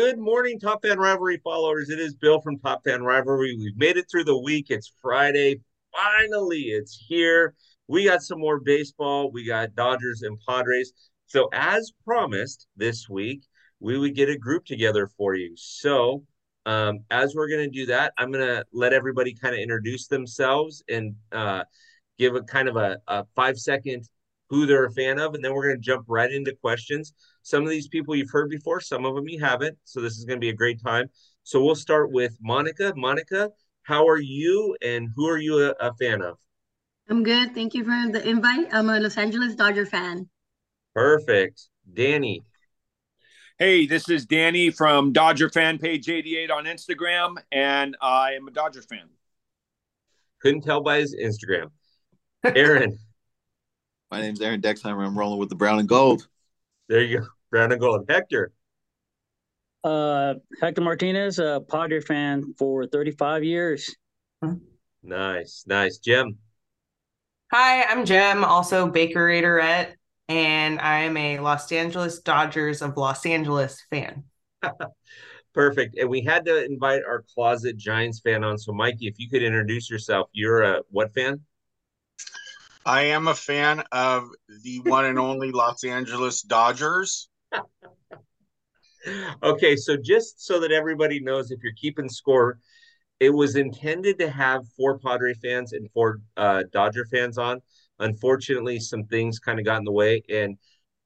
Good morning, Top Fan Rivalry followers. It is Bill from Top Fan Rivalry. We've made it through the week. It's Friday. Finally, it's here. We got some more baseball. We got Dodgers and Padres. So, as promised this week, we would get a group together for you. So, um, as we're going to do that, I'm going to let everybody kind of introduce themselves and uh, give a kind of a, a five second who they're a fan of, and then we're going to jump right into questions. Some of these people you've heard before, some of them you haven't. So this is going to be a great time. So we'll start with Monica. Monica, how are you, and who are you a, a fan of? I'm good. Thank you for the invite. I'm a Los Angeles Dodger fan. Perfect. Danny. Hey, this is Danny from Dodger Fan Page 88 on Instagram, and I am a Dodger fan. Couldn't tell by his Instagram. Aaron. My name's Aaron Dexheimer. I'm rolling with the brown and gold. There you go. Brown and gold. Hector. Uh, Hector Martinez, a Padre fan for 35 years. Nice, nice. Jem. Hi, I'm Jem, also Baker and I am a Los Angeles Dodgers of Los Angeles fan. Perfect. And we had to invite our closet Giants fan on. So, Mikey, if you could introduce yourself, you're a what fan? I am a fan of the one and only Los Angeles Dodgers. okay, so just so that everybody knows, if you're keeping score, it was intended to have four Padre fans and four uh, Dodger fans on. Unfortunately, some things kind of got in the way. And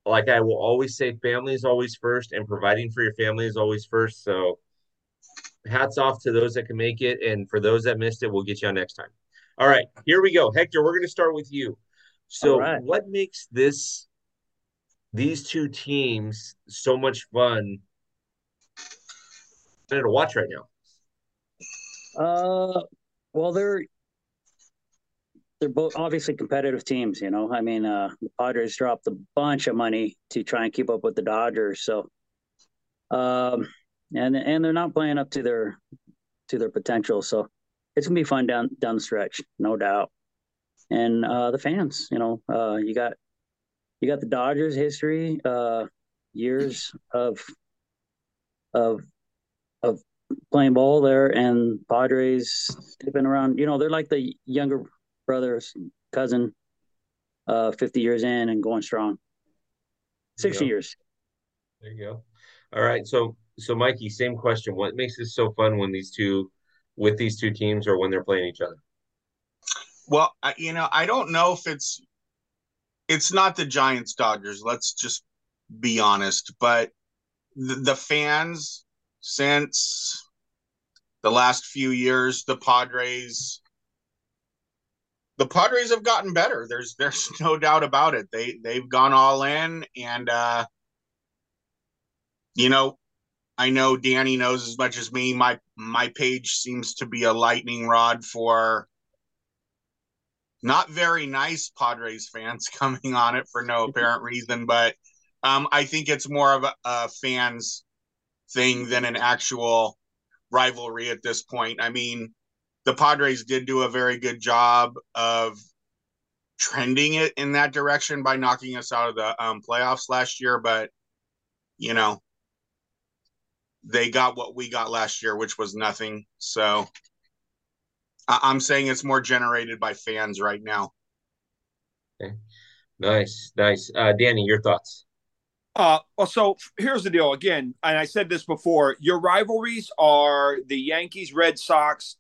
like I will always say, family is always first, and providing for your family is always first. So hats off to those that can make it. And for those that missed it, we'll get you on next time. All right, here we go. Hector, we're going to start with you. So, right. what makes this these two teams so much fun to watch right now? Uh, well, they're they're both obviously competitive teams. You know, I mean, uh, the Padres dropped a bunch of money to try and keep up with the Dodgers, so um, and and they're not playing up to their to their potential. So it's gonna be fun down down the stretch, no doubt. And uh, the fans, you know, uh, you got you got the Dodgers history, uh, years of of of playing ball there, and Padres they've been around. You know, they're like the younger brothers, cousin, uh, fifty years in and going strong. Sixty years. There you go. All right, so so Mikey, same question. What makes this so fun when these two with these two teams or when they're playing each other? Well, you know, I don't know if it's it's not the Giants Dodgers. Let's just be honest, but the, the fans since the last few years, the Padres the Padres have gotten better. There's there's no doubt about it. They they've gone all in and uh you know, I know Danny knows as much as me. My my page seems to be a lightning rod for not very nice Padres fans coming on it for no apparent reason, but um, I think it's more of a, a fans thing than an actual rivalry at this point. I mean, the Padres did do a very good job of trending it in that direction by knocking us out of the um, playoffs last year, but you know, they got what we got last year, which was nothing. So I- am saying it's more generated by fans right now. Okay. Nice, nice. Uh, Danny, your thoughts? Uh, well, so here's the deal. Again, and I said this before: your rivalries are the Yankees, Red Sox,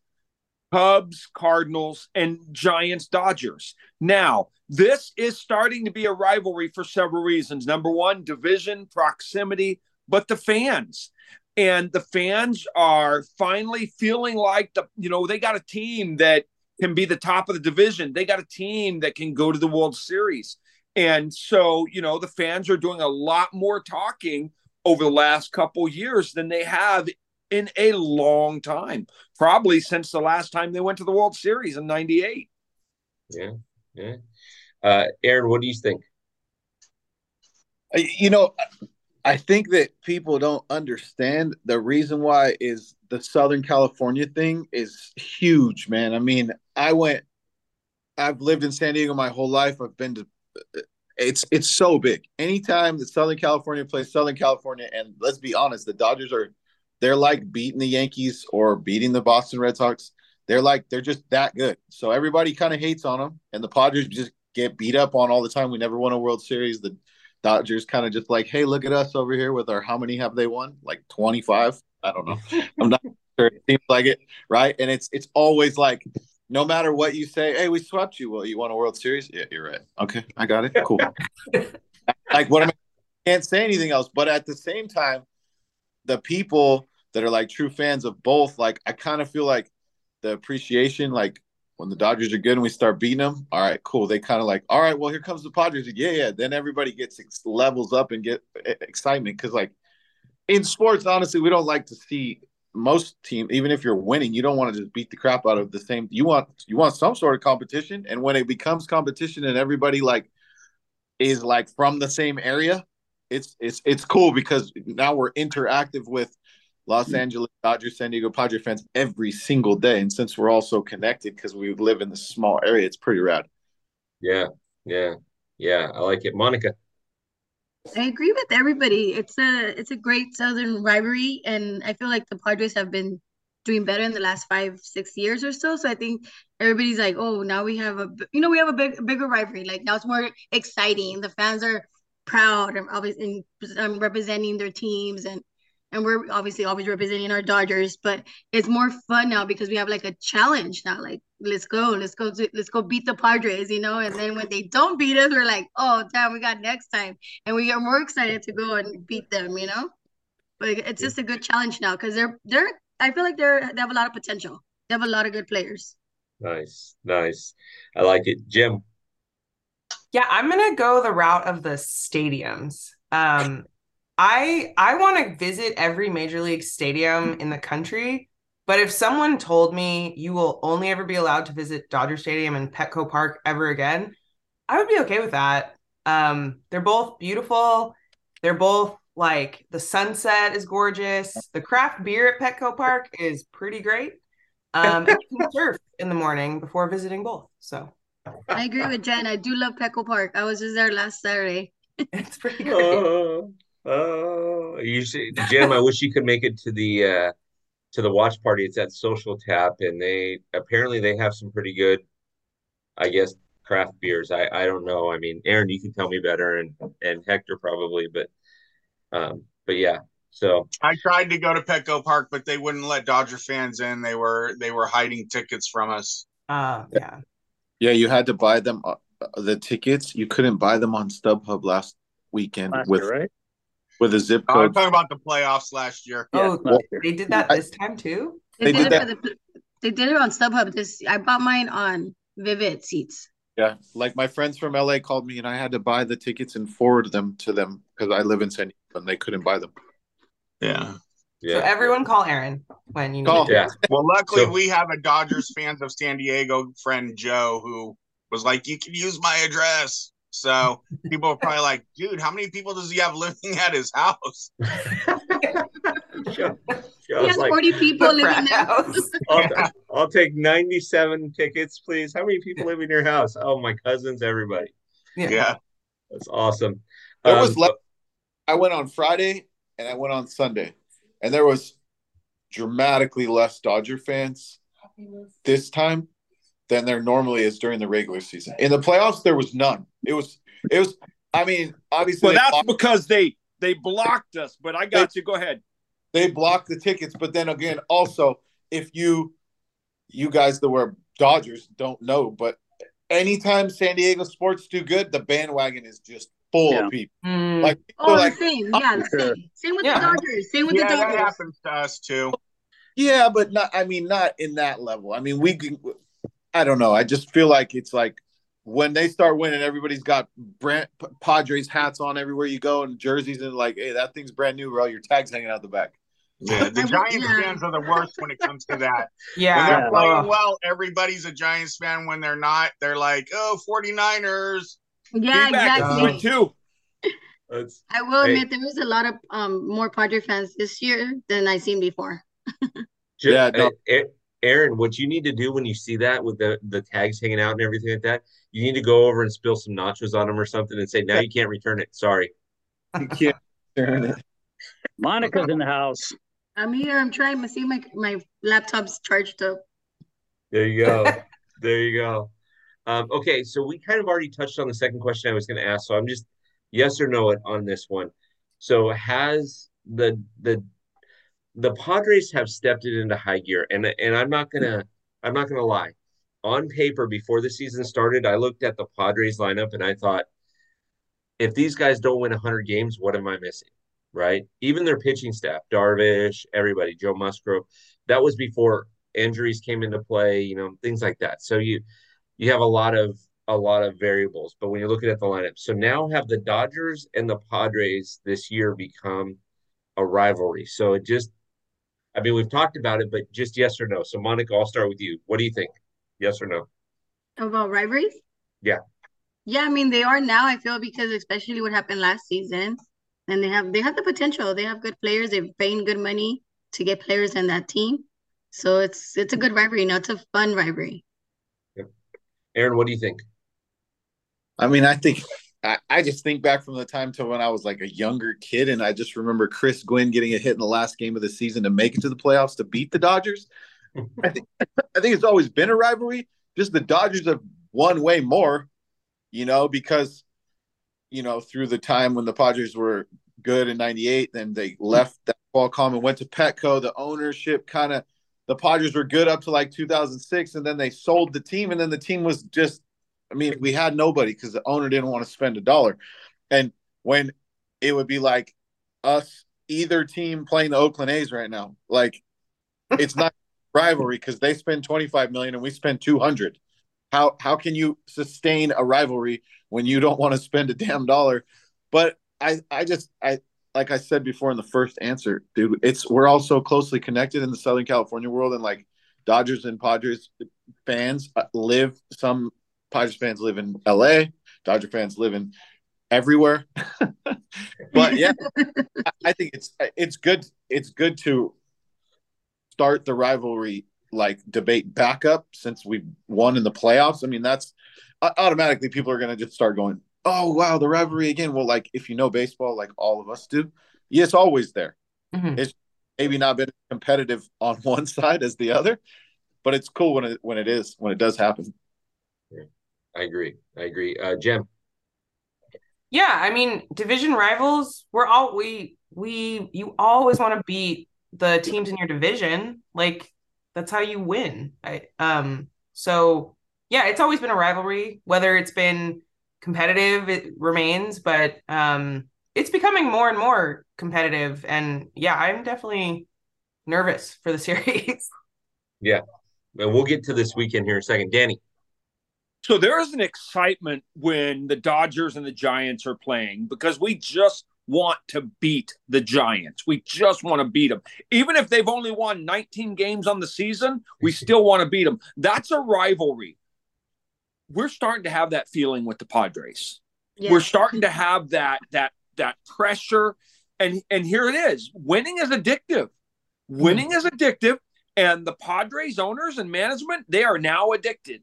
Cubs, Cardinals, and Giants, Dodgers. Now, this is starting to be a rivalry for several reasons. Number one, division, proximity, but the fans and the fans are finally feeling like the you know they got a team that can be the top of the division. They got a team that can go to the world series. And so you know the fans are doing a lot more talking over the last couple years than they have in a long time probably since the last time they went to the world series in 98 yeah yeah. Uh aaron what do you think? You know I think that people don't understand the reason why is the Southern California thing is huge, man. I mean, I went I've lived in San Diego my whole life. I've been to it's it's so big. Anytime that Southern California plays Southern California and let's be honest, the Dodgers are they're like beating the Yankees or beating the Boston Red Sox. They're like they're just that good. So everybody kind of hates on them, and the Padres just get beat up on all the time. We never won a World Series. The Dodgers kind of just like, hey, look at us over here with our how many have they won? Like twenty five. I don't know. I'm not sure. It seems like it, right? And it's it's always like no matter what you say, hey, we swept you. Well, you won a World Series? Yeah, you're right. Okay, I got it. Cool. like what am I can't say anything else. But at the same time, the people that are like true fans of both, like I kind of feel like the appreciation, like when the Dodgers are good and we start beating them, all right, cool. They kind of like, all right, well, here comes the Padres. Yeah, yeah. Then everybody gets levels up and get excitement because, like, in sports, honestly, we don't like to see most team, even if you're winning, you don't want to just beat the crap out of the same. You want you want some sort of competition, and when it becomes competition and everybody like is like from the same area, it's it's it's cool because now we're interactive with Los mm-hmm. Angeles Dodgers, San Diego Padre fans every single day, and since we're all so connected because we live in this small area, it's pretty rad. Yeah, yeah, yeah. I like it, Monica. I agree with everybody. It's a it's a great Southern rivalry, and I feel like the Padres have been doing better in the last five six years or so. So I think everybody's like, oh, now we have a you know we have a big bigger rivalry. Like now it's more exciting. The fans are proud and obviously um, representing their teams and and we're obviously always representing our Dodgers, but it's more fun now because we have like a challenge now. Like, let's go, let's go, let's go beat the Padres, you know. And then when they don't beat us, we're like, oh damn, we got next time, and we are more excited to go and beat them, you know. But it's just a good challenge now because they're they're. I feel like they're they have a lot of potential. They have a lot of good players. Nice, nice. I like it, Jem. Yeah, I'm gonna go the route of the stadiums. Um, I I want to visit every major league stadium in the country, but if someone told me you will only ever be allowed to visit Dodger Stadium and Petco Park ever again, I would be okay with that. Um, they're both beautiful. They're both like the sunset is gorgeous. The craft beer at Petco Park is pretty great. Um, and you can surf in the morning before visiting both. So I agree with Jem. I do love Petco Park. I was just there last Saturday. it's pretty great. Oh. Oh, you see, Jem, I wish you could make it to the uh to the watch party. It's at Social Tap, and they apparently they have some pretty good, I guess, craft beers. I I don't know. I mean, Aaron, you can tell me better, and and Hector probably, but um, but yeah. So I tried to go to Petco Park, but they wouldn't let Dodger fans in. They were they were hiding tickets from us. Uh, yeah. Yeah, you had to buy them uh, the tickets. You couldn't buy them on StubHub last weekend Last with year, right? With a zip Oh, I'm talking about the playoffs last year. Oh, last they did that this time too. They, They did, did it for the they did it on StubHub. This I bought mine on Vivid seats. Yeah, like my friends from LA called me, and I had to buy the tickets and forward them to them because I live in San Diego and they couldn't buy them. Yeah. Yeah. So everyone call Aaron when you Call. need. yeah. Well, luckily So- we have a Dodgers fans of San Diego friend Joe who was like, "You can use my address." So people are probably like, "Dude, how many people does he have living at his house?" Joe- He has like, forty people The living frat there. house. I'll, I'll take 97 tickets, please. How many people live in your house? Oh, my cousins, everybody. Yeah. Yeah. That's awesome. There Um, was le- I went on Friday and I went on Sunday, and there was dramatically less Dodger fans this time than there normally is during the regular season. In the playoffs, there was none. It was it was. I mean, obviously Well, that's blocked, because they they blocked us. But I got you. Go ahead. they blocked the tickets, but then again, also if you you guys that were Dodgers don't know, but anytime San Diego sports do good, the bandwagon is just full Yeah. of people. Mm, Like people Oh, are the like, same. Yeah, the same. Same with Yeah. the Dodgers. Same with yeah, the that Dodgers. happens to us too. Yeah, but not. I mean, not in that level. I mean, we. can- I don't know. I just feel like it's like when they start winning, everybody's got brand Padres hats on everywhere you go and jerseys and like, hey, that thing's brand new, bro. Your tag's hanging out the back. Yeah, the Giants yeah. fans are the worst when it comes to that. Yeah. When yeah. they're playing well, everybody's a Giants fan. When they're not, they're like, "Oh, 49ers." Yeah, Feedback exactly. good too. I will Hey. admit there was a lot of um more Padre fans this year than I've seen before. Yeah, no. uh, A- Aaron, what you need to do when you see that with the, the tags hanging out and everything like that, you need to go over and spill some nachos on them or something and say, now you can't return it. Sorry. You can't turn it. Monica's in the house. I'm here. I'm trying to see my my laptop's charged up. There you go. there you go. Um, okay, so we kind of already touched on the second question I was going to ask, so I'm just yes or no on this one. So has the the the Padres have stepped it into high gear, and and I'm not gonna I'm not gonna lie. On paper, before the season started, I looked at the Padres lineup and I thought, if these guys don't win 100 games, what am I missing? Right? Even their pitching staff, Darvish, everybody, Joe Musgrove, that was before injuries came into play, you know, things like that. So you you have a lot of a lot of variables. But when you're looking at the lineup, so now have the Dodgers and the Padres this year become a rivalry. So it just, I mean, we've talked about it, but just yes or no. So Monica, I'll start with you. What do you think? Yes or no? About rivalries? Yeah. Yeah, I mean they are now. I feel because especially what happened last season, and they have they have the potential. They have good players. They're paying good money to get players in that team. So it's it's a good rivalry. Now it's a fun rivalry. Yep. Aaron, what do you think? I mean, I think I, I just think back from the time to when I was like a younger kid, and I just remember Chris Gwynn getting a hit in the last game of the season to make it to the playoffs to beat the Dodgers. I think I think it's always been a rivalry. Just the Dodgers have won way more, you know, because you know through the time when the Padres were good in '98, then they left that Qualcomm and went to Petco. The ownership kind of the Padres were good up to like 2006, and then they sold the team, and then the team was just, I mean, we had nobody because the owner didn't want to spend a dollar. And when it would be like us, either team playing the Oakland A's right now, like it's not rivalry because they spend 25 million and we spend 200. How how can you sustain a rivalry when you don't want to spend a damn dollar? But I I just I like I said before in the first answer, dude, it's we're all so closely connected in the Southern California world, and like Dodgers and Padres fans uh, live. Some Padres fans live in L.A. Dodger fans live in everywhere. but yeah, I think it's it's good. It's good to start the rivalry like debate back up since we've won in the playoffs. I mean, that's automatically people are going to just start going, oh wow, the rivalry again. Well, like if you know baseball, like all of us do, yeah, it's always there. Mm-hmm. It's maybe not been competitive on one side as the other, but it's cool when it when it is when it does happen. I agree. I agree. Uh, Jem. Yeah, I mean, division rivals. We're all we we you always want to beat the teams in your division. Like that's how you win. I um. So yeah, it's always been a rivalry. Whether it's been competitive it remains but um it's becoming more and more competitive and yeah i'm definitely nervous for the series yeah and we'll get to this weekend here in a second danny so there is an excitement when the dodgers and the giants are playing because we just want to beat the giants we just want to beat them even if they've only won 19 games on the season we still want to beat them that's a rivalry we're starting to have that feeling with the Padres. Yeah. We're starting to have that that that pressure, and and here it is. Winning is addictive. Winning mm. is addictive, and the Padres owners and management they are now addicted,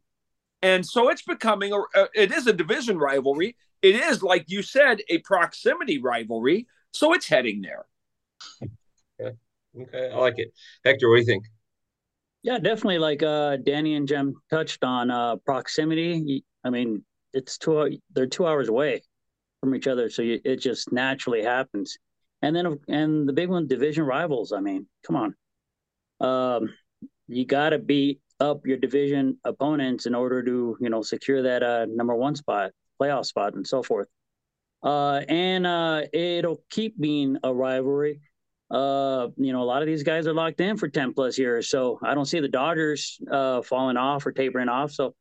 and so it's becoming a. It is a division rivalry. It is like you said, a proximity rivalry. So it's heading there. Okay, okay, I like it. Hector, what do you think? Yeah, definitely. Like uh, Danny and Jem touched on uh, proximity. I mean, it's two. They're two hours away from each other, so you, it just naturally happens. And then, and the big one, division rivals. I mean, come on, um, you got to beat up your division opponents in order to, you know, secure that uh, number one spot, playoff spot, and so forth. Uh, and uh, it'll keep being a rivalry uh, you know, a lot of these guys are locked in for 10 plus years. So I don't see the Dodgers uh, falling off or tapering off. So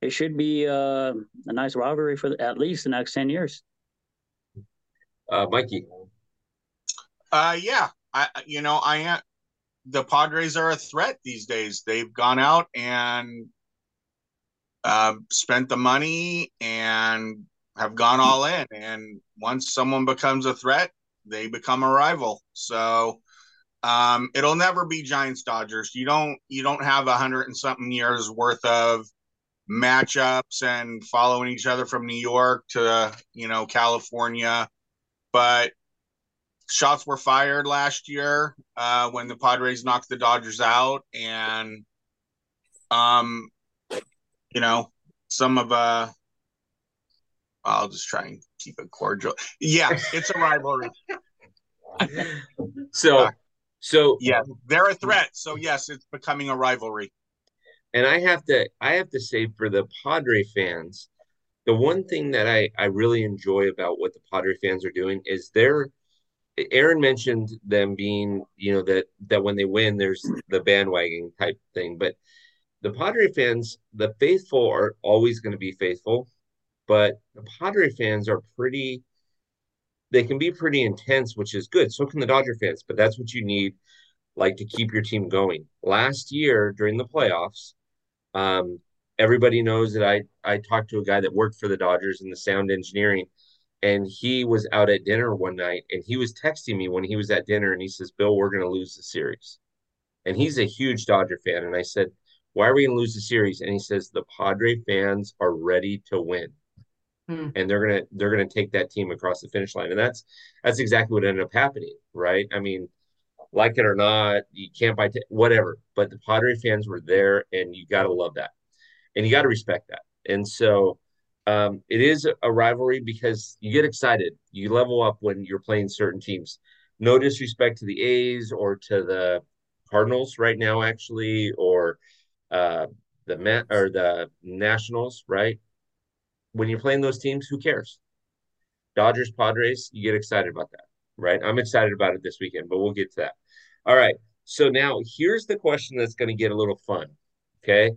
it should be uh, a nice rivalry for at least the next 10 years. Uh, Mikey. Uh, yeah, I, you know, I am. The Padres are a threat these days. They've gone out and uh, spent the money and have gone all in. And once someone becomes a threat, they become a rival. So um, it'll never be Giants Dodgers. You don't you don't have a hundred and something years worth of matchups and following each other from New York to you know California, but shots were fired last year uh, when the Padres knocked the Dodgers out, and um, you know, some of uh, I'll just try and keep it cordial. Yeah, it's a rivalry. so, so yeah, they're a threat. So yes, it's becoming a rivalry. And I have to, I have to say, for the Padre fans, the one thing that I I really enjoy about what the Padre fans are doing is they're Aaron mentioned them being, you know, that that when they win, there's the bandwagon type thing. But the Padre fans, the faithful are always going to be faithful, but the Padre fans are pretty. They can be pretty intense, which is good. So can the Dodger fans, but that's what you need, like to keep your team going. Last year during the playoffs, um, everybody knows that I I talked to a guy that worked for the Dodgers in the sound engineering and he was out at dinner one night and he was texting me when he was at dinner and he says bill we're going to lose the series. And he's a huge dodger fan and i said why are we going to lose the series? And he says the padre fans are ready to win. Hmm. and they're going to they're going to take that team across the finish line and that's that's exactly what ended up happening right? I mean like it or not you can't buy t- whatever but the padre fans were there and you got to love that and you got to respect that. And so um, it is a rivalry because you get excited. You level up when you're playing certain teams. No disrespect to the A's or to the Cardinals right now, actually, or uh, the Met or the Nationals, right? When you're playing those teams, who cares? Dodgers, Padres, you get excited about that, right? I'm excited about it this weekend, but we'll get to that. All right. So now here's the question that's going to get a little fun. Okay.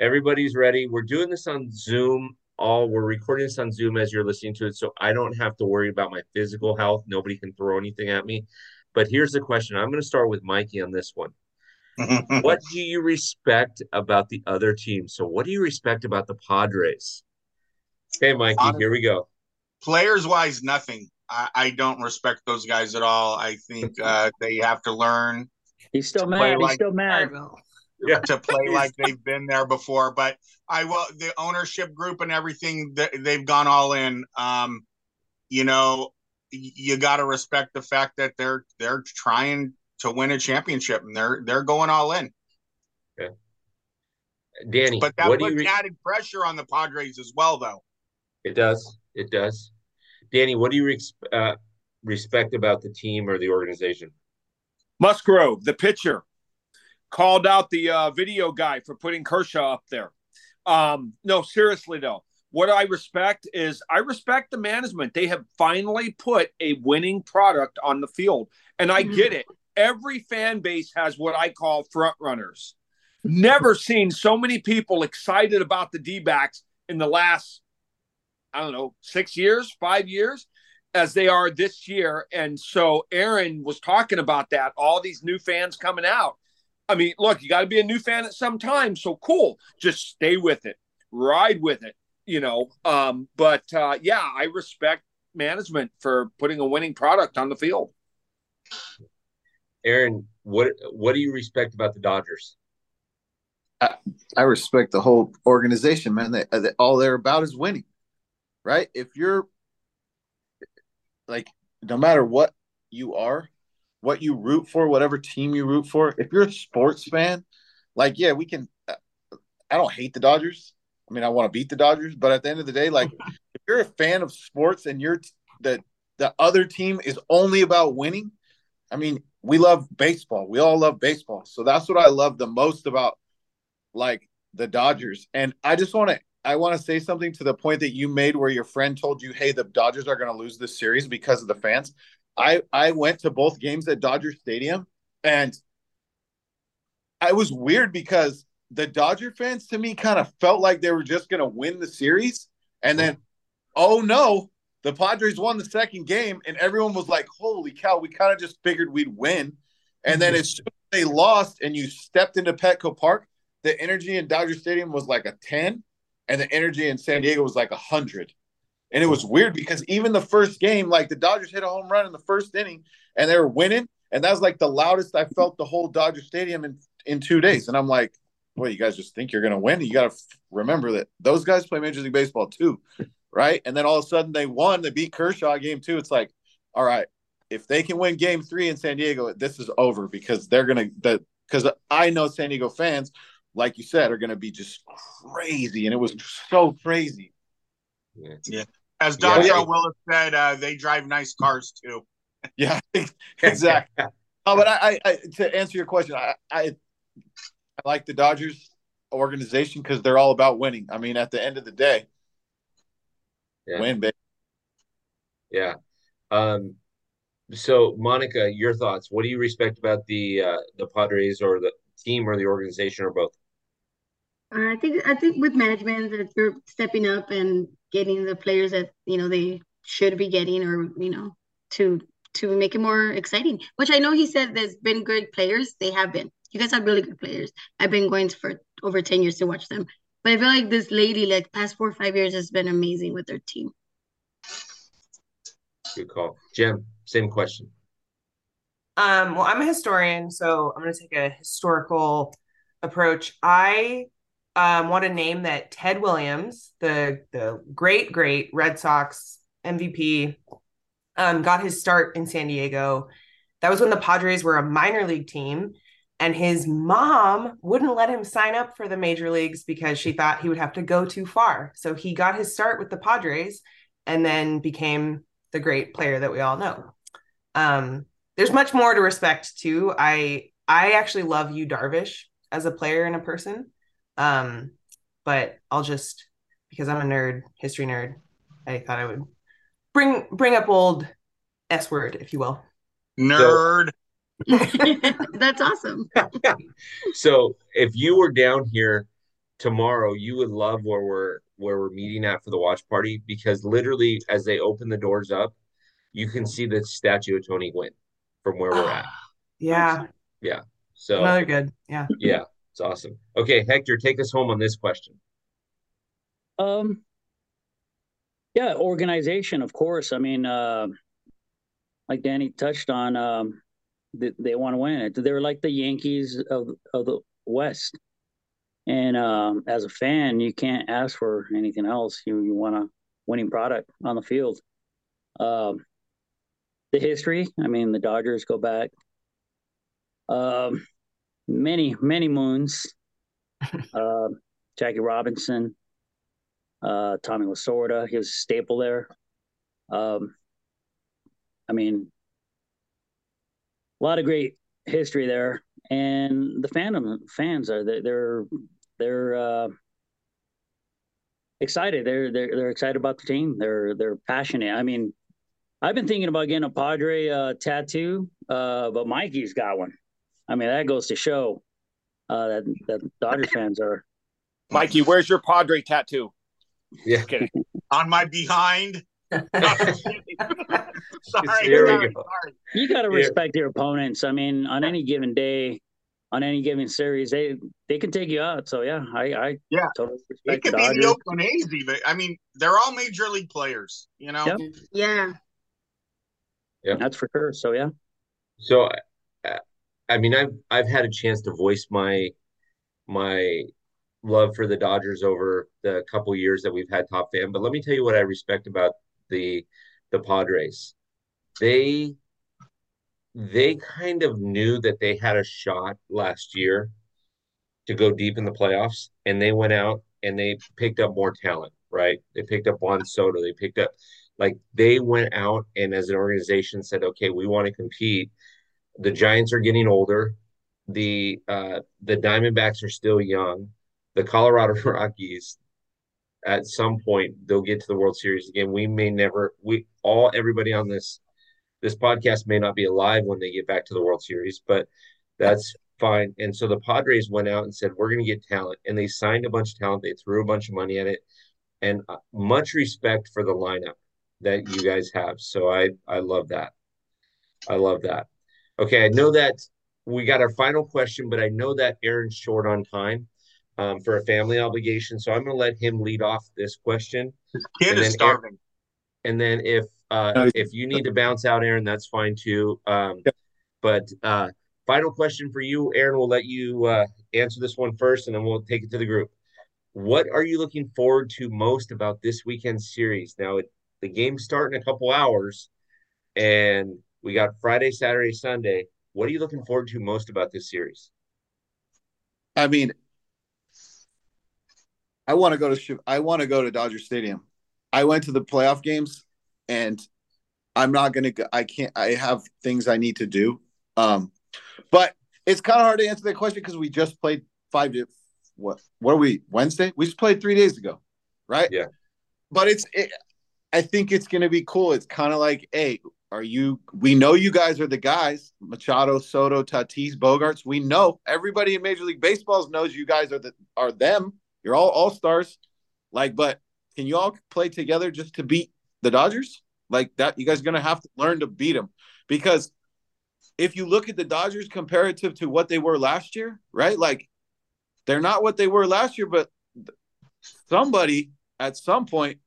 Everybody's ready. We're doing this on Zoom all we're recording this on Zoom as you're listening to it, so I don't have to worry about my physical health. Nobody can throw anything at me. But here's the question. I'm going to start with Mikey on this one. what do you respect about the other team? So, what do you respect about the Padres? Okay, Mikey, Honestly, here we go. Players wise, nothing. I, I, don't respect those guys at all. I think uh, they have to learn. He's still mad. He's still mad yeah. to play like they've been there before. But I will the ownership group and everything they've gone all in. Um, you know, you got to respect the fact that they're they're trying to win a championship and they're they're going all in. Okay. Danny, but that puts re- added pressure on the Padres as well, though. It does. It does. Danny, what do you re- uh, respect about the team or the organization? Musgrove, the pitcher called out the uh, video guy for putting Kershaw up there. Um, no, seriously though, what I respect is I respect the management. They have finally put a winning product on the field, and I get it. Every fan base has what I call front runners. Never seen so many people excited about the D in the last, I don't know, six years, five years as they are this year. And so Aaron was talking about that, all these new fans coming out. I mean, look, you got to be a new fan at some time. So cool. Just stay with it, ride with it, you know. Um, but uh, yeah, I respect management for putting a winning product on the field. Aaron, what what do you respect about the Dodgers? I, I respect the whole organization, man. They, they, all they're about is winning, right? If you're like, no matter what you are, what you root for, whatever team you root for. If you're a sports fan, like yeah, we can. Uh, I don't hate the Dodgers. I mean, I want to beat the Dodgers, but at the end of the day, like if you're a fan of sports and you're the the other team is only about winning, I mean, we love baseball. We all love baseball, so that's what I love the most about like the Dodgers. And I just want to I want to say something to the point that you made where your friend told you, "Hey, the Dodgers are going to lose this series because of the fans." I I went to both games at Dodger Stadium, and I was weird because the Dodger fans to me kind of felt like they were just going to win the series, and then oh no, the Padres won the second game, and everyone was like, "Holy cow!" We kind of just figured we'd win, and then mm-hmm. as soon as they lost, and you stepped into Petco Park, the energy in Dodger Stadium was like a ten, and the energy in San Diego was like a hundred. And it was weird because even the first game, like the Dodgers hit a home run in the first inning and they were winning. And that was like the loudest I felt the whole Dodger Stadium in, in two days. And I'm like, well, you guys just think you're going to win. You got to remember that those guys play Major League Baseball too. Right. And then all of a sudden they won, they beat Kershaw game two. It's like, all right, if they can win game three in San Diego, this is over because they're gonna that because I know San Diego fans, like you said, are gonna be just crazy, and it was so crazy. As Yeah, Dr. yeah. Willis said, uh, they drive nice cars too. Yeah, exactly. Oh, but I, I, I to answer your question, I, I, I like the Dodgers organization because they're all about winning. I mean, at the end of the day, Yeah. win, baby. Yeah. Um, so Monica, your thoughts. What do you respect about the uh the Padres or the team or the organization or both? I think I think with management that they're stepping up and getting the players that you know they should be getting, or you know, to to make it more exciting. Which I know he said there's been good players. They have been. You guys have really good players. I've been going for over ten years to watch them, but I feel like this lady, like past four or five years, has been amazing with their team. Good call. Jem, same question. Um, well, I'm a historian, so I'm going to take a historical approach. I um, want to name that Ted Williams, the the great great Red Sox MVP, um, got his start in San Diego. That was when the Padres were a minor league team, and his mom wouldn't let him sign up for the major leagues because she thought he would have to go too far. So he got his start with the Padres, and then became the great player that we all know. Um, there's much more to respect too. I I actually love Yu Darvish, as a player and a person. Um, but I'll just because I'm a nerd, history nerd, I thought I would bring bring up old S word, if you will. Nerd. That's awesome. So if you were down here tomorrow, you would love where we're where we're meeting at for the watch party because literally as they open the doors up, you can see the statue of Tony Gwynn from where we're at. Yeah, Yeah. So another good. Yeah. yeah, it's awesome. Okay, Hector, take us home on this question. Um, yeah, organization, of course. I mean, uh, like Danny touched on, um, they, they want to win it. They're like the Yankees of of the West, and um, as a fan, you can't ask for anything else. You you want a winning product on the field. Um, the history. I mean, the Dodgers go back um, many many moons. uh, Jackie Robinson uh, Tommy Lasorda. He was a staple there. Um, I mean, a lot of great history there, and the fandom fans are they're they're, they're uh, excited. They're they're they're excited about the team. They're they're passionate. I mean, I've been thinking about getting a Padre uh, tattoo, uh, but Mikey's got one. I mean, that goes to show uh, that that Dodger fans are. Mikey, where's your Padre tattoo? Yeah. Kidding. On my behind. sorry. There we go. sorry. You got to Yeah. respect your opponents. I mean, on any given day, on any given series, they they can take you out. So yeah, I I Yeah. totally It respect the could be the Oakland A's even. I mean, they're all major league players, you know? Yep. Yeah. That's for sure. So yeah, So, I mean, I've I've had a chance to voice my my love for the Dodgers over the couple years that we've had Top Fan. But let me tell you what I respect about the the Padres. They they kind of knew that they had a shot last year to go deep in the playoffs, and they went out and they picked up more talent, right? They picked up Juan Soto. They picked up like they went out and as an organization said, okay, we want to compete. The Giants are getting older. The uh, the Diamondbacks are still young. The Colorado Rockies, at some point, they'll get to the World Series again. We may never. We all everybody on this this podcast may not be alive when they get back to the World Series, but that's fine. And so the Padres went out and said, "We're going to get talent," and they signed a bunch of talent. They threw a bunch of money at it, and uh, much respect for the lineup that you guys have. So I I love that. I love that. Okay, I know that we got our final question, but I know that Aaron's short on time um, for a family obligation, so I'm going to let him lead off this question, Kid And is then starving. and then if uh, No. if you need to bounce out, Aaron, that's fine too. Um, Yep. but uh, final question for you, Aaron. We'll let you uh, answer this one first, and then we'll take it to the group. What are you looking forward to most about this weekend series? Now, it, the games start in a couple hours, and We got Friday, Saturday, Sunday. What are you looking forward to most about this series? I mean, I want to go to I want to go to Dodger Stadium. I went to the playoff games, and I'm not gonna. I can't. I have things I need to do. Um, but it's kind of hard to answer that question because we just played five. To, what? What are we? Wednesday? We just played three days ago, right? Yeah. But it's. It, I think it's gonna be cool. It's kind of like, hey, are you? We know you guys are the guys. Machado, Soto, Tatis, Bogaerts. We know everybody in Major League Baseball knows you guys are the are them. You're all all stars. Like, but can you all play together just to beat the Dodgers? Like that, you guys are gonna have to learn to beat them because if you look at the Dodgers comparative to what they were last year, right? Like they're not what they were last year, but somebody at some point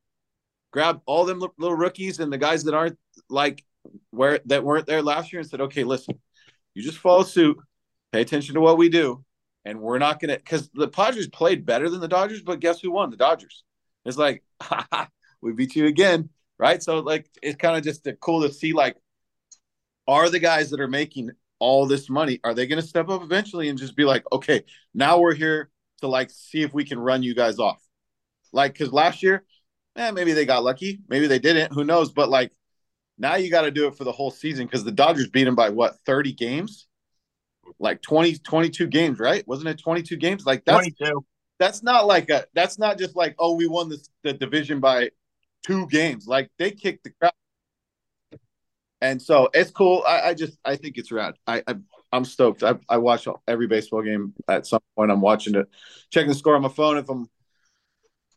grabbed all them little rookies and the guys that aren't like where that weren't there last year and said, okay, listen, you just follow suit, pay attention to what we do, and we're not gonna because the Padres played better than the Dodgers, but guess who won? The Dodgers. It's like we beat you again, right? So like it's kind of just cool to see like are the guys that are making all this money are they going to step up eventually and just be like, okay, now we're here to like see if we can run you guys off, like because last year, eh, maybe they got lucky, maybe they didn't, who knows? But like now you got to do it for the whole season because the Dodgers beat them by what, 30 games? Like 20, 22 games, right? Wasn't it 22 games? Like that's 22. That's not like a that's not just like, oh, we won the, the division by two games. Like they kicked the crap. And so it's cool. I, I just I think it's rad. I, I I'm stoked. I, I watch every baseball game at some point. I'm watching it, checking the score on my phone if I'm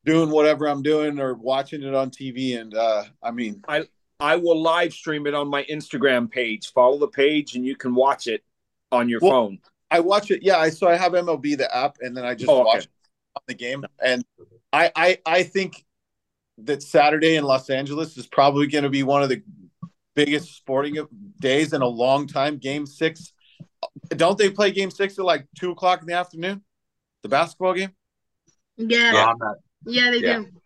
doing whatever I'm doing or watching it on TV. And uh, I mean, I I will live stream it on my Instagram page. Follow the page and you can watch it on your well, phone. I watch it. Yeah, I so I have MLB the app, and then I just oh, watch okay. the game. And I, I I think that Saturday in Los Angeles is probably going to be one of the biggest sporting days in a long time. Game six. Don't they play game six at like two o'clock in the afternoon? The basketball game? Yeah. Yeah, yeah they yeah. do.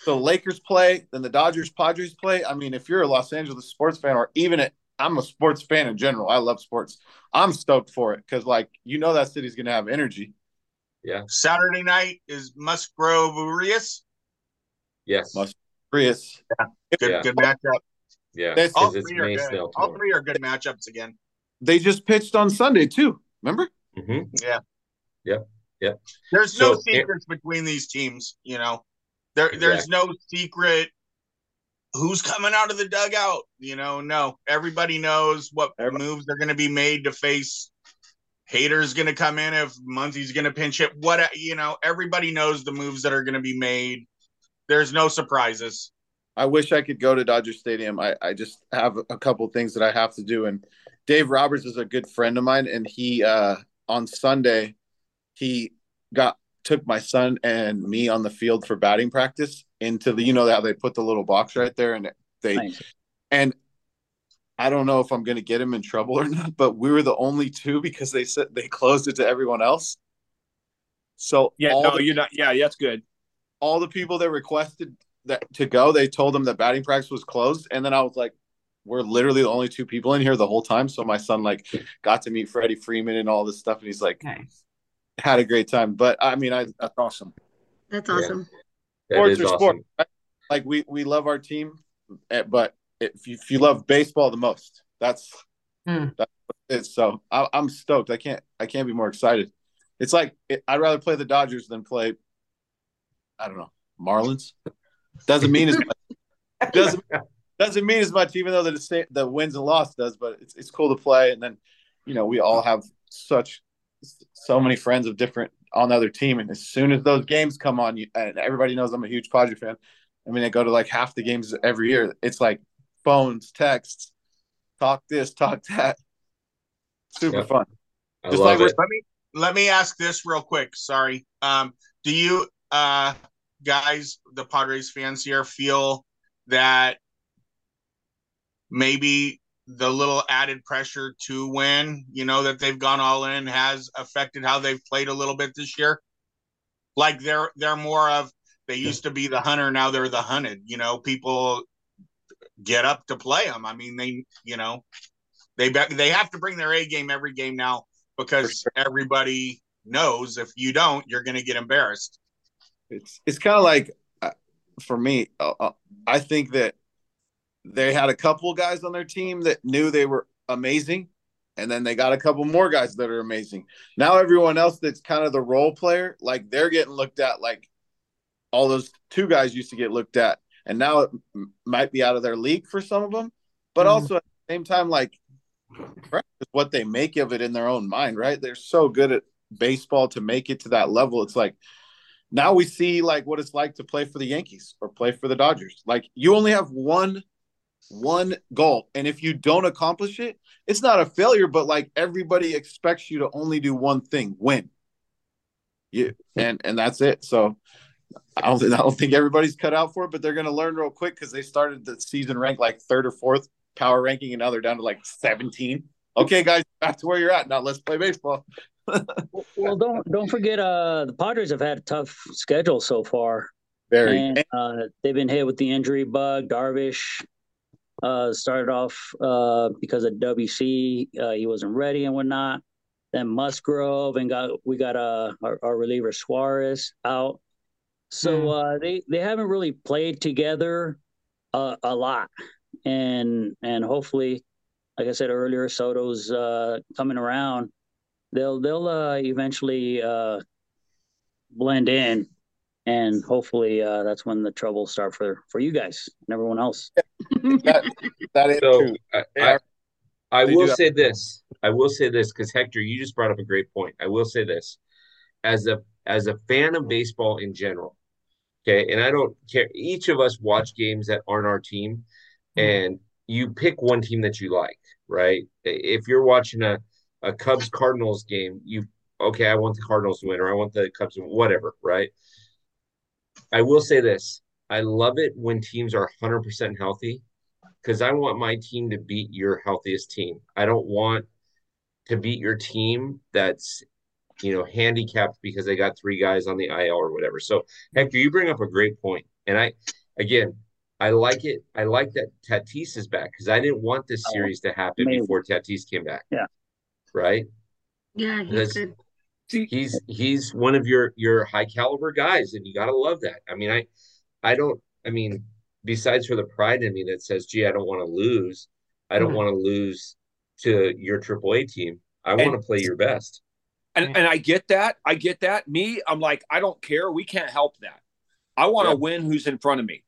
So Lakers play, then the Dodgers, Padres play. I mean, if you're a Los Angeles sports fan, or even i I'm a sports fan in general. I love sports. I'm stoked for it because, like, you know, that city's gonna have energy. Yeah. Saturday night is Musgrove Urias. Yes. Musgrove Urias. Yeah. Good, yeah. good matchup. Yeah. All three, are good. All three are good matchups again. They just pitched on Sunday too. Remember? Mm-hmm. Yeah. Yep. Yep. There's so, no secrets it, between these teams. You know, there exactly. there's no secret who's coming out of the dugout. You know, no. Everybody knows what Everybody. moves are going to be made to face. Hader's going to come in if Muncy's going to pinch it. What you know, everybody knows the moves that are going to be made. There's no surprises. I wish I could go to Dodger Stadium. I, I just have a couple things that I have to do. And Dave Roberts is a good friend of mine, and he uh, on Sunday he got took my son and me on the field for batting practice into the you know how they put the little box right there and they nice. and I don't know if I'm going to get him in trouble or not, but we were the only two because they said they closed it to everyone else. So yeah, no, the, you're not. Yeah, that's good. All the people that requested that to go, they told them that batting practice was closed, and then I was like, "We're literally the only two people in here the whole time." So my son like got to meet Freddie Freeman and all this stuff, and he's like, nice. Had a great time. But I mean, I that's awesome. That's awesome. Yeah. Sports are awesome. sport. Like we we love our team, eh, but if you, if you love baseball the most, that's hmm. that's what it is. So I, am stoked. I can't I can't be more excited. It's like it, I'd rather play the Dodgers than play. I don't know Marlins. Doesn't mean as much. Doesn't doesn't mean as much, even though the the wins and loss does. But it's it's cool to play, and then you know we all have such so many friends of different on the other team, and as soon as those games come on, you, and everybody knows I'm a huge Padre fan. I mean, I go to like half the games every year. It's like phones, texts, talk this, talk that. Super yep. fun. I Just like it. let me let me ask this real quick. Sorry. Um, do you uh guys, the Padres fans here, feel that maybe the little added pressure to win, you know, that they've gone all in has affected how they've played a little bit this year? Like they're they're more of they used to be the hunter, now they're the hunted. You know, people get up to play them. I mean, they, you know, They be- they have to bring their A game every game now because everybody knows if you don't, you're going to get embarrassed. It's it's kind of like uh, for me, uh, uh, I think that they had a couple guys on their team that knew they were amazing, and then they got a couple more guys that are amazing. Now everyone else that's kind of the role player, like they're getting looked at like all those two guys used to get looked at, and now it m- might be out of their league for some of them. But Mhm. also at the same time, like what they make of it in their own mind, right? They're so good at baseball to make it to that level. It's like now we see like what it's like to play for the Yankees or play for the Dodgers. Like you only have one one goal and if you don't accomplish it, it's not a failure but like everybody expects you to only do one thing, win. You and and that's it. So I don't think I don't think everybody's cut out for it, but they're going to learn real quick cuz they started the season ranked like 3rd or 4th power ranking and now they're down to like 17. Okay guys, back to where you're at. Now let's play baseball. Well, don't don't forget, uh, the Padres have had a tough schedule so far, Very and uh, they've been hit with the injury bug. Darvish uh, started off uh, because of WC, uh, he wasn't ready and whatnot. Then Musgrove and got we got uh, our, our reliever Suarez out, so uh, they they haven't really played together uh, a lot, and and hopefully, like I said earlier, Soto's uh, coming around. They'll they'll uh, eventually uh, blend in, and hopefully uh, that's when the trouble start for for you guys and everyone else. that, that is So true. I, I, I will do have- say this. I will say this because Hector, you just brought up a great point. I will say this as a as a fan of baseball in general. Okay, and I don't care. Each of us watch games that aren't our team, and you pick one team that you like, right? If you're watching a a Cubs Cardinals game, you okay, I want the Cardinals to win, or I want the Cubs to win, whatever, right? I will say this. I love it when teams are 100% healthy because I want my team to beat your healthiest team. I don't want to beat your team that's, you know, handicapped because they got three guys on the IL or whatever. So, Hector, you bring up a great point. And I, again, I like it. I like that Tatis is back because I didn't want this Oh, series to happen amazing. before Tatis came back. Yeah. Right? yeah, he's That's- good. he's he's one of your your high caliber guys and you got to love that i mean i i don't i mean besides for the pride in me that says gee i don't want to lose i don't Mhm. want to lose to your AAA team i want to play your best And and I get that. I get that. Me, I'm like, I don't care. We can't help that. I want to Yeah. win who's in front of me.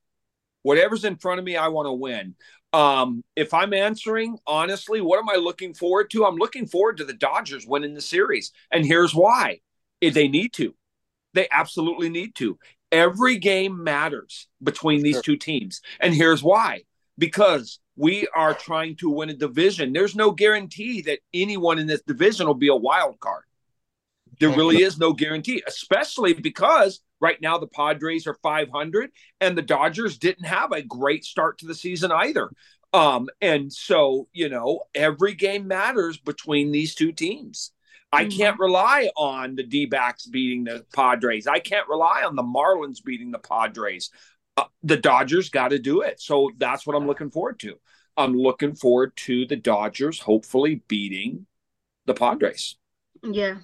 Whatever's in front of me, I want to win. Um, if I'm answering honestly, what am I looking forward to? I'm looking forward to the Dodgers winning the series. And here's why. They need to. They absolutely need to. Every game matters between these Sure. two teams. And here's why. Because we are trying to win a division. There's no guarantee that anyone in this division will be a wild card. There really is no guarantee, especially because right now the Padres are 500 and the Dodgers didn't have a great start to the season either. Um, and so, you know, every game matters between these two teams. I Mhm. can't rely on the D backs beating the Padres. I can't rely on the Marlins beating the Padres. Uh, the Dodgers got to do it. So that's what I'm looking forward to. I'm looking forward to the Dodgers hopefully beating the Padres. Yeah,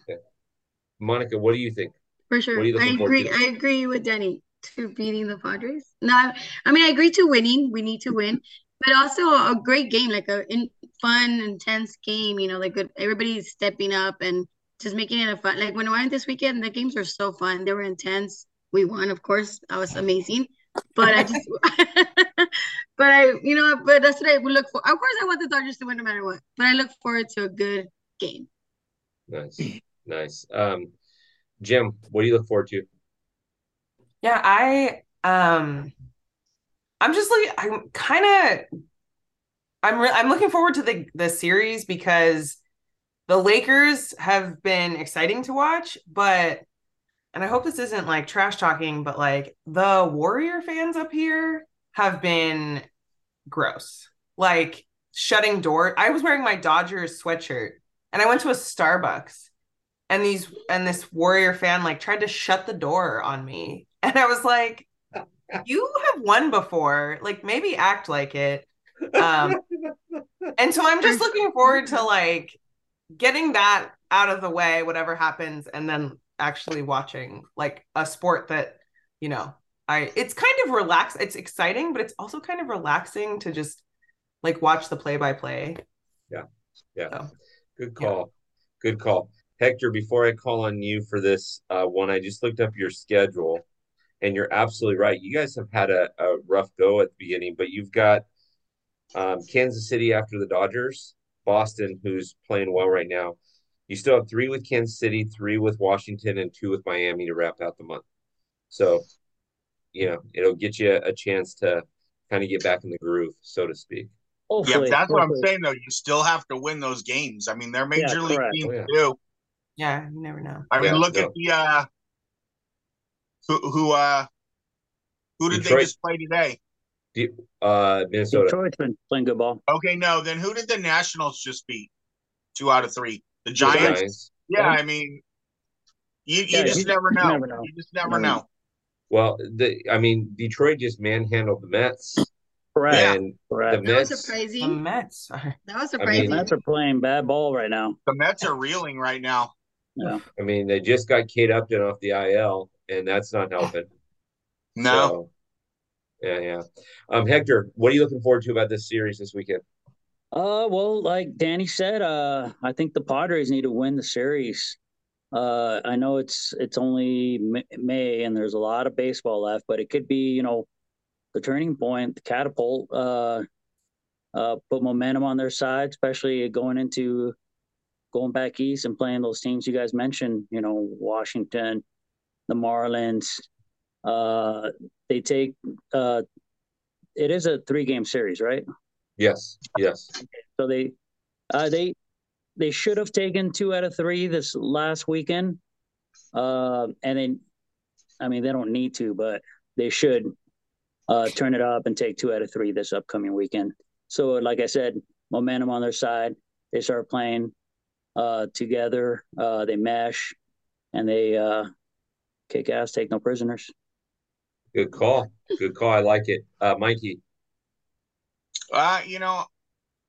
monica what do you think for sure. What are you I agree. I agree with Danny to beating the Padres. No, I, mean I agree to winning. We need to win, but also a great game, like a in, fun, intense game. You know, like good. Everybody's stepping up and just making it a fun. Like when I went this weekend, the games were so fun. They were intense. We won, of course. That was amazing. But I just, but I, you know, but that's what I would look for. Of course, I want the Dodgers to win no matter what. But I look forward to a good game. nice nice um Jem what do you look forward to Yeah, I um I'm just like I'm kind of I'm re- I'm looking forward to the the series because the Lakers have been exciting to watch, but and I hope this isn't like trash talking, but like the Warrior fans up here have been gross. Like shutting door. I was wearing my Dodgers sweatshirt and I went to a Starbucks and these and this Warrior fan like tried to shut the door on me. And I was like, you have won before. Like maybe act like it. Um and so I'm just looking forward to like getting that out of the way, whatever happens, and then actually watching like a sport that, you know, I it's kind of relaxed. It's exciting, but it's also kind of relaxing to just like watch the play by play. Yeah. Yeah. So, Good call. Good call. Hector, before I call on you for this uh, one, I just looked up your schedule and you're absolutely right. You guys have had a, a rough go at the beginning, but you've got um, Kansas City after the Dodgers, Boston, who's playing well right now. You still have three with Kansas City, three with Washington, and two with Miami to wrap out the month. So, you know, it'll get you a chance to kind of get back in the groove, so to speak. Hopefully, yeah, that's what I'm saying though. You still have to win those games. I mean, they're major Yeah, league teams Oh, yeah. too. Yeah, you never know. I mean, Yeah, look no. at the uh who who uh who did Detroit. they just play today? De- uh, Minnesota. Detroit's been playing good ball. Okay, no, then who did the Nationals just beat? Two out of three. The The Giants. Giants. Yeah, I mean you, you Yeah, just you- never you know. never know. You just never Never know. Well, the I mean, Detroit just manhandled the Mets, Correct. and the Correct. That was Mets. The. Mets. That was mean- surprising. Mets are playing bad ball right now. The Mets are reeling right now. Yeah. I mean, they just got Kate Upton off the IL, and that's not helping. No. So, yeah, yeah. Um, Hector, what are you looking forward to about this series this weekend? Uh, well, like Danny said, uh, I think the Padres need to win the series. Uh, I know it's it's only May and there's a lot of baseball left, but it could be, you know, the turning point, the catapult, uh, uh, put momentum on their side, especially going into going back east and playing those teams you guys mentioned. You know, Washington, the Marlins. Uh, they take. Uh, it is a three game series, right? Yes, yes. So they, uh, they, they should have taken two out of three this last weekend. Uh, and then, I mean, they don't need to, but they should uh, turn it up and take two out of three this upcoming weekend. So, like I said, momentum on their side. They start playing uh, together. Uh, they mesh, and they uh, kick ass, take no prisoners. Good call. Good call. I like it. Uh, Mikey. Uh, you know,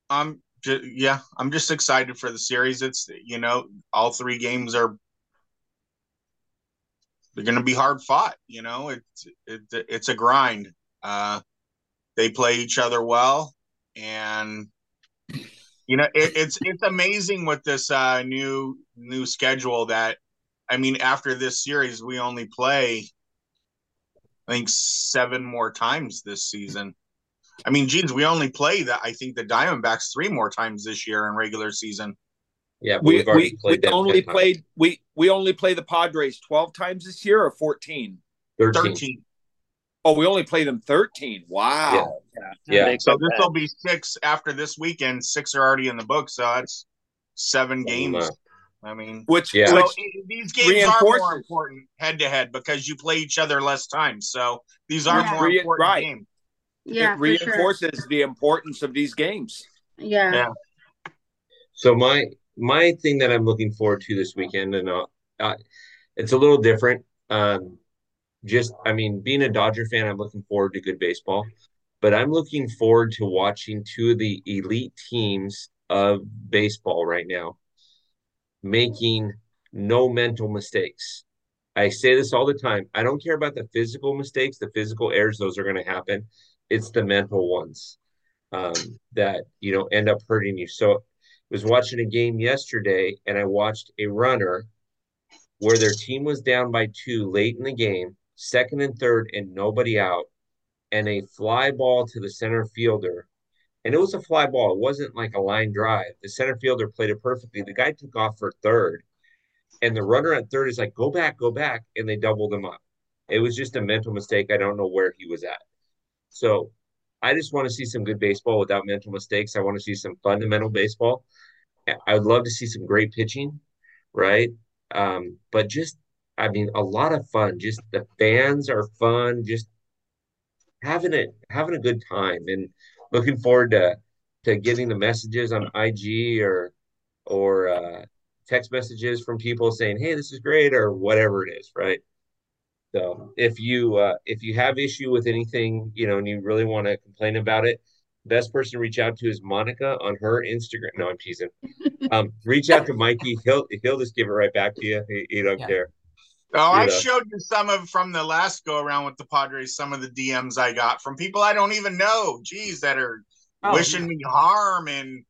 I'm just, yeah, I'm just excited for the series. It's you know, all three games are they're going to be hard fought. You know, it's it, it's a grind. Uh, they play each other well, and you know, it, it's it's amazing with this uh, new new schedule that I mean, after this series, we only play I think seven more times this season. I mean, geez, we only play that. I think the Diamondbacks three more times this year in regular season. Yeah, We we've already we, we played only 10 times. played we we only play the Padres twelve times this year or fourteen. 13. Thirteen. Oh, we only played them thirteen. Wow. Yeah. They So this will be six after this weekend. Six are already in the book, so that's seven games. I mean, Which Yeah. so which i- these games are more important head to head because you play each other less times. So these are Yeah. more Re- important right. games. Yeah, it for sure. reinforces the importance of these games. Yeah. Yeah. So my my thing that I'm looking forward to this weekend, and uh, uh, it's a little different. Um, just I mean, being a Dodger fan, I'm looking forward to good baseball, but I'm looking forward to watching two of the elite teams of baseball right now making no mental mistakes. I say this all the time. I don't care about the physical mistakes, the physical errors; those are going to happen. It's the mental ones um, that you know end up hurting you. So, I was watching a game yesterday, and I watched a runner where their team was down by two late in the game, second and third, and nobody out, and a fly ball to the center fielder. And it was a fly ball. It wasn't like a line drive. The center fielder played it perfectly. The guy took off for third, and the runner at third is like, "Go back, go back," and they doubled him up. It was just a mental mistake. I don't know where he was at. So I just want to see some good baseball without mental mistakes. I want to see some fundamental baseball. I would love to see some great pitching, right? Um, but just, I mean, a lot of fun. Just the fans are fun. Just having it, having a good time, and looking forward to to getting the messages on IG or or uh, text messages from people saying, "Hey, this is great," or whatever it is, right? So if you uh, if you have issue with anything, you know, and you really want to complain about it, best person to reach out to is Monica on her Instagram. No, I'm teasing. Um, reach out to Mikey. He'll he'll just give it right back to you. He, he don't Yeah. care. Oh, I know. showed you some of from the last go around with the Padres, some of the DMs I got from people I don't even know. Geez, that are Oh, wishing me harm and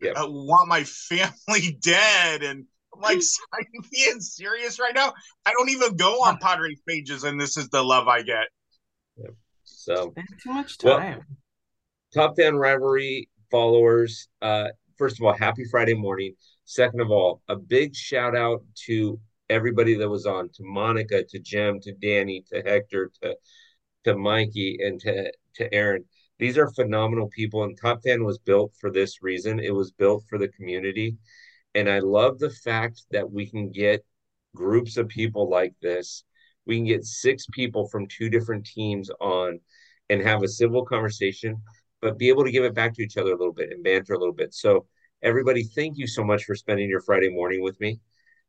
Yep. uh, want my family dead. And I'm like, are you being serious right now? I don't even go on Padres pages, and this is the love I get. So Spend too much Well, time. top fan rivalry followers. Uh, first of all, happy Friday morning. Second of all, a big shout out to everybody that was on, to Monica, to Jem, to Danny, to Hector, to to Mikey, and to to Aaron. These are phenomenal people, and Top Fan was built for this reason. It was built for the community, and I love the fact that we can get groups of people like this. We can get six people from two different teams on and have a civil conversation but be able to give it back to each other a little bit and banter a little bit. So, everybody, thank you so much for spending your Friday morning with me.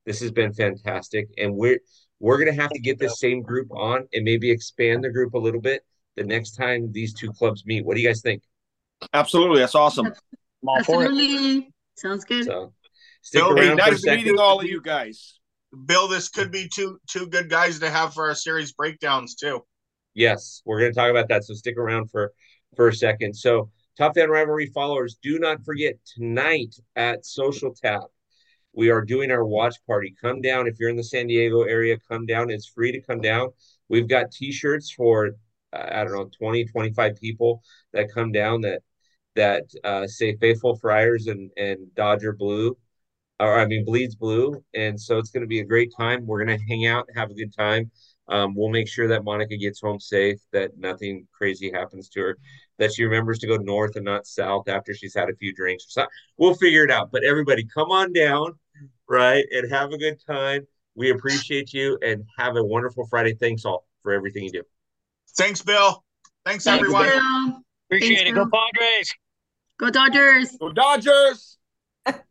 This has been fantastic, and we're we're gonna have to get this same group on and maybe expand the group a little bit the next time these two clubs meet. What do you guys think? Absolutely, that's awesome. I'm all for it. Absolutely. Sounds good. So, stick Bill, Hey, around for a nice meeting all of you guys. Bill, this could be two two good guys to have for our series breakdowns too. Yes, we're going to talk about that. So stick around for for a second. So Top Fan Rivalry followers, do not forget tonight at Social Tap, we are doing our watch party. Come down if you're in the San Diego area. Come down. It's free to come down. We've got T-shirts for uh, I don't know 20, 25 people that come down that that uh, say Faithful Friars and and Dodger Blue. Or I mean bleeds blue, and so it's going to be a great time. We're going to hang out, have a good time. Um, we'll make sure that Monica gets home safe, that nothing crazy happens to her, that she remembers to go north and not south after she's had a few drinks or something. We'll figure it out. But everybody, come on down, right, and have a good time. We appreciate you and have a wonderful Friday. Thanks all for everything you do. Thanks, Bill. Thanks, Thanks, everyone. Bill. Appreciate Thanks, it. Go Padres. Go Dodgers. Go Dodgers!